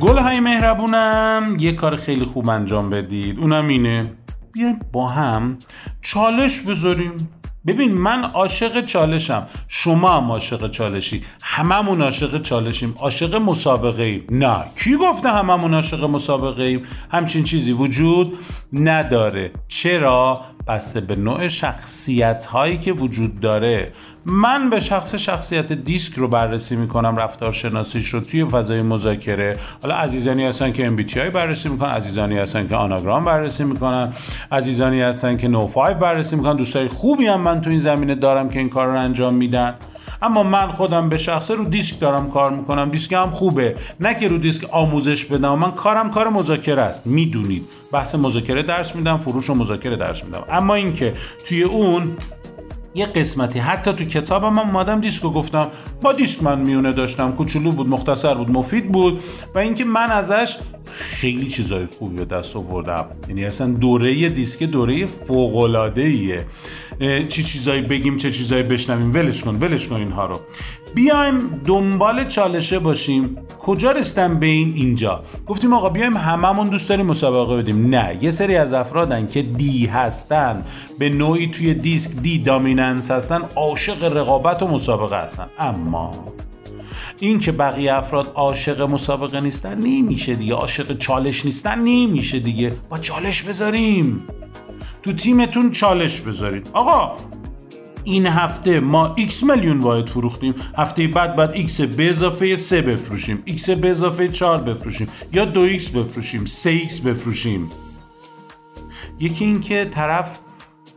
گل های مهربونم. یه کار خیلی خوب انجام بدید. اونم اینه. بیایم با هم چالش بذاریم. ببین من عاشق چالشم. شما هم عاشق چالشی. هممون عاشق چالشیم. عاشق مسابقه ایم نه. کی گفته هممون عاشق مسابقه ایم همچین چیزی وجود نداره. چرا؟ بسته به نوع شخصیت هایی که وجود داره. من به شخص شخصیت دیسک رو بررسی می‌کنم رفتار شناسیش رو توی فضای مذاکره. حالا عزیزانی هستن که MBTI بررسی می‌کنن عزیزانی هستن که انیاگرام بررسی می‌کنن عزیزانی هستن که NEO 5 بررسی می‌کنن. دوستای خوبی هم من تو این زمینه دارم که این کار رو انجام میدن. اما من خودم به شخصه رو دیسک دارم کار می‌کنم. دیسک هم خوبه. نه که رو دیسک آموزش بدم من کارم کار مذاکره است. می‌دونید. بحث مذاکره درس میدم فروش و مذاکره درس میدم. اما اینکه توی اون یه قسمتی حتی تو کتابم من اومدم دیسکو گفتم. با دیسک من میونه داشتم. کوچولو بود مختصر بود مفید بود. و اینکه من ازش خیلی چیزای خوبی به دست آوردم. یعنی اصلا دوره دیسک دوره فوق العاده ایه چی چیزایی بگیم چه چیزایی بشنویم. ولش کن ولش کن اینها رو. بیایم دنبال چالشه باشیم. کجا رستم به این اینجا؟ گفتیم آقا بیایم هممون دوست داریم مسابقه بدیم. نه یه سری از افرادن که دی هستن به نوعی توی دیسک دی دامیننس هستن عاشق رقابت و مسابقه هستن. اما این که بقیه افراد عاشق مسابقه نیستن نمیشه دیگه. عاشق چالش نیستن نمیشه دیگه. با چالش بذاریم. تو تیمتون چالش بذارید. آقا این هفته ما x میلیون واحد فروختیم. هفته بعد بعد x به اضافه 3 بفروشیم. X به اضافه 4 بفروشیم. یا 2x بفروشیم 3x بفروشیم. یکی این که طرف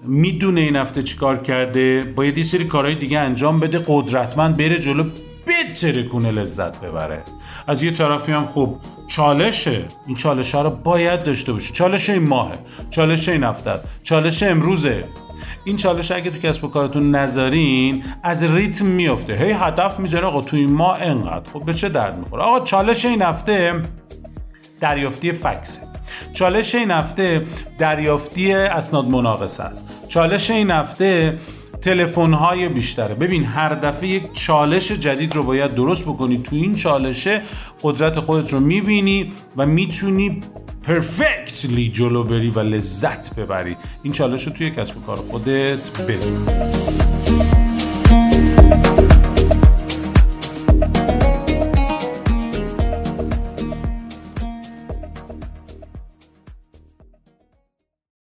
می‌دونه این هفته چیکار کرده باید یه سری کارهای دیگه انجام بده قدرتمند بره جلو بتره کنه لذت ببره. از یه طرفی هم خوب چالشه. این چالش ها رو باید داشته باشی چالش این ماهه چالش این هفته چالش امروزه. این چالش اگه تو کسب و کارتون نذارین از ریتم میفته هی هدف می‌ذاره آقا تو این ماه انقدر. خب به چه درد می‌خوره؟ آقا چالش این هفته دریافتی فکسه چالش این هفته دریافتی اسناد مناقصه است. چالش این هفته تلفن های بیشتره. ببین هر دفعه یک چالش جدید رو باید درست بکنی. تو این چالشه قدرت خودت رو می‌بینی و می‌تونی پرفکتلی جلو بری و لذت ببری. این چالش رو توی کسب و کار خودت بزن.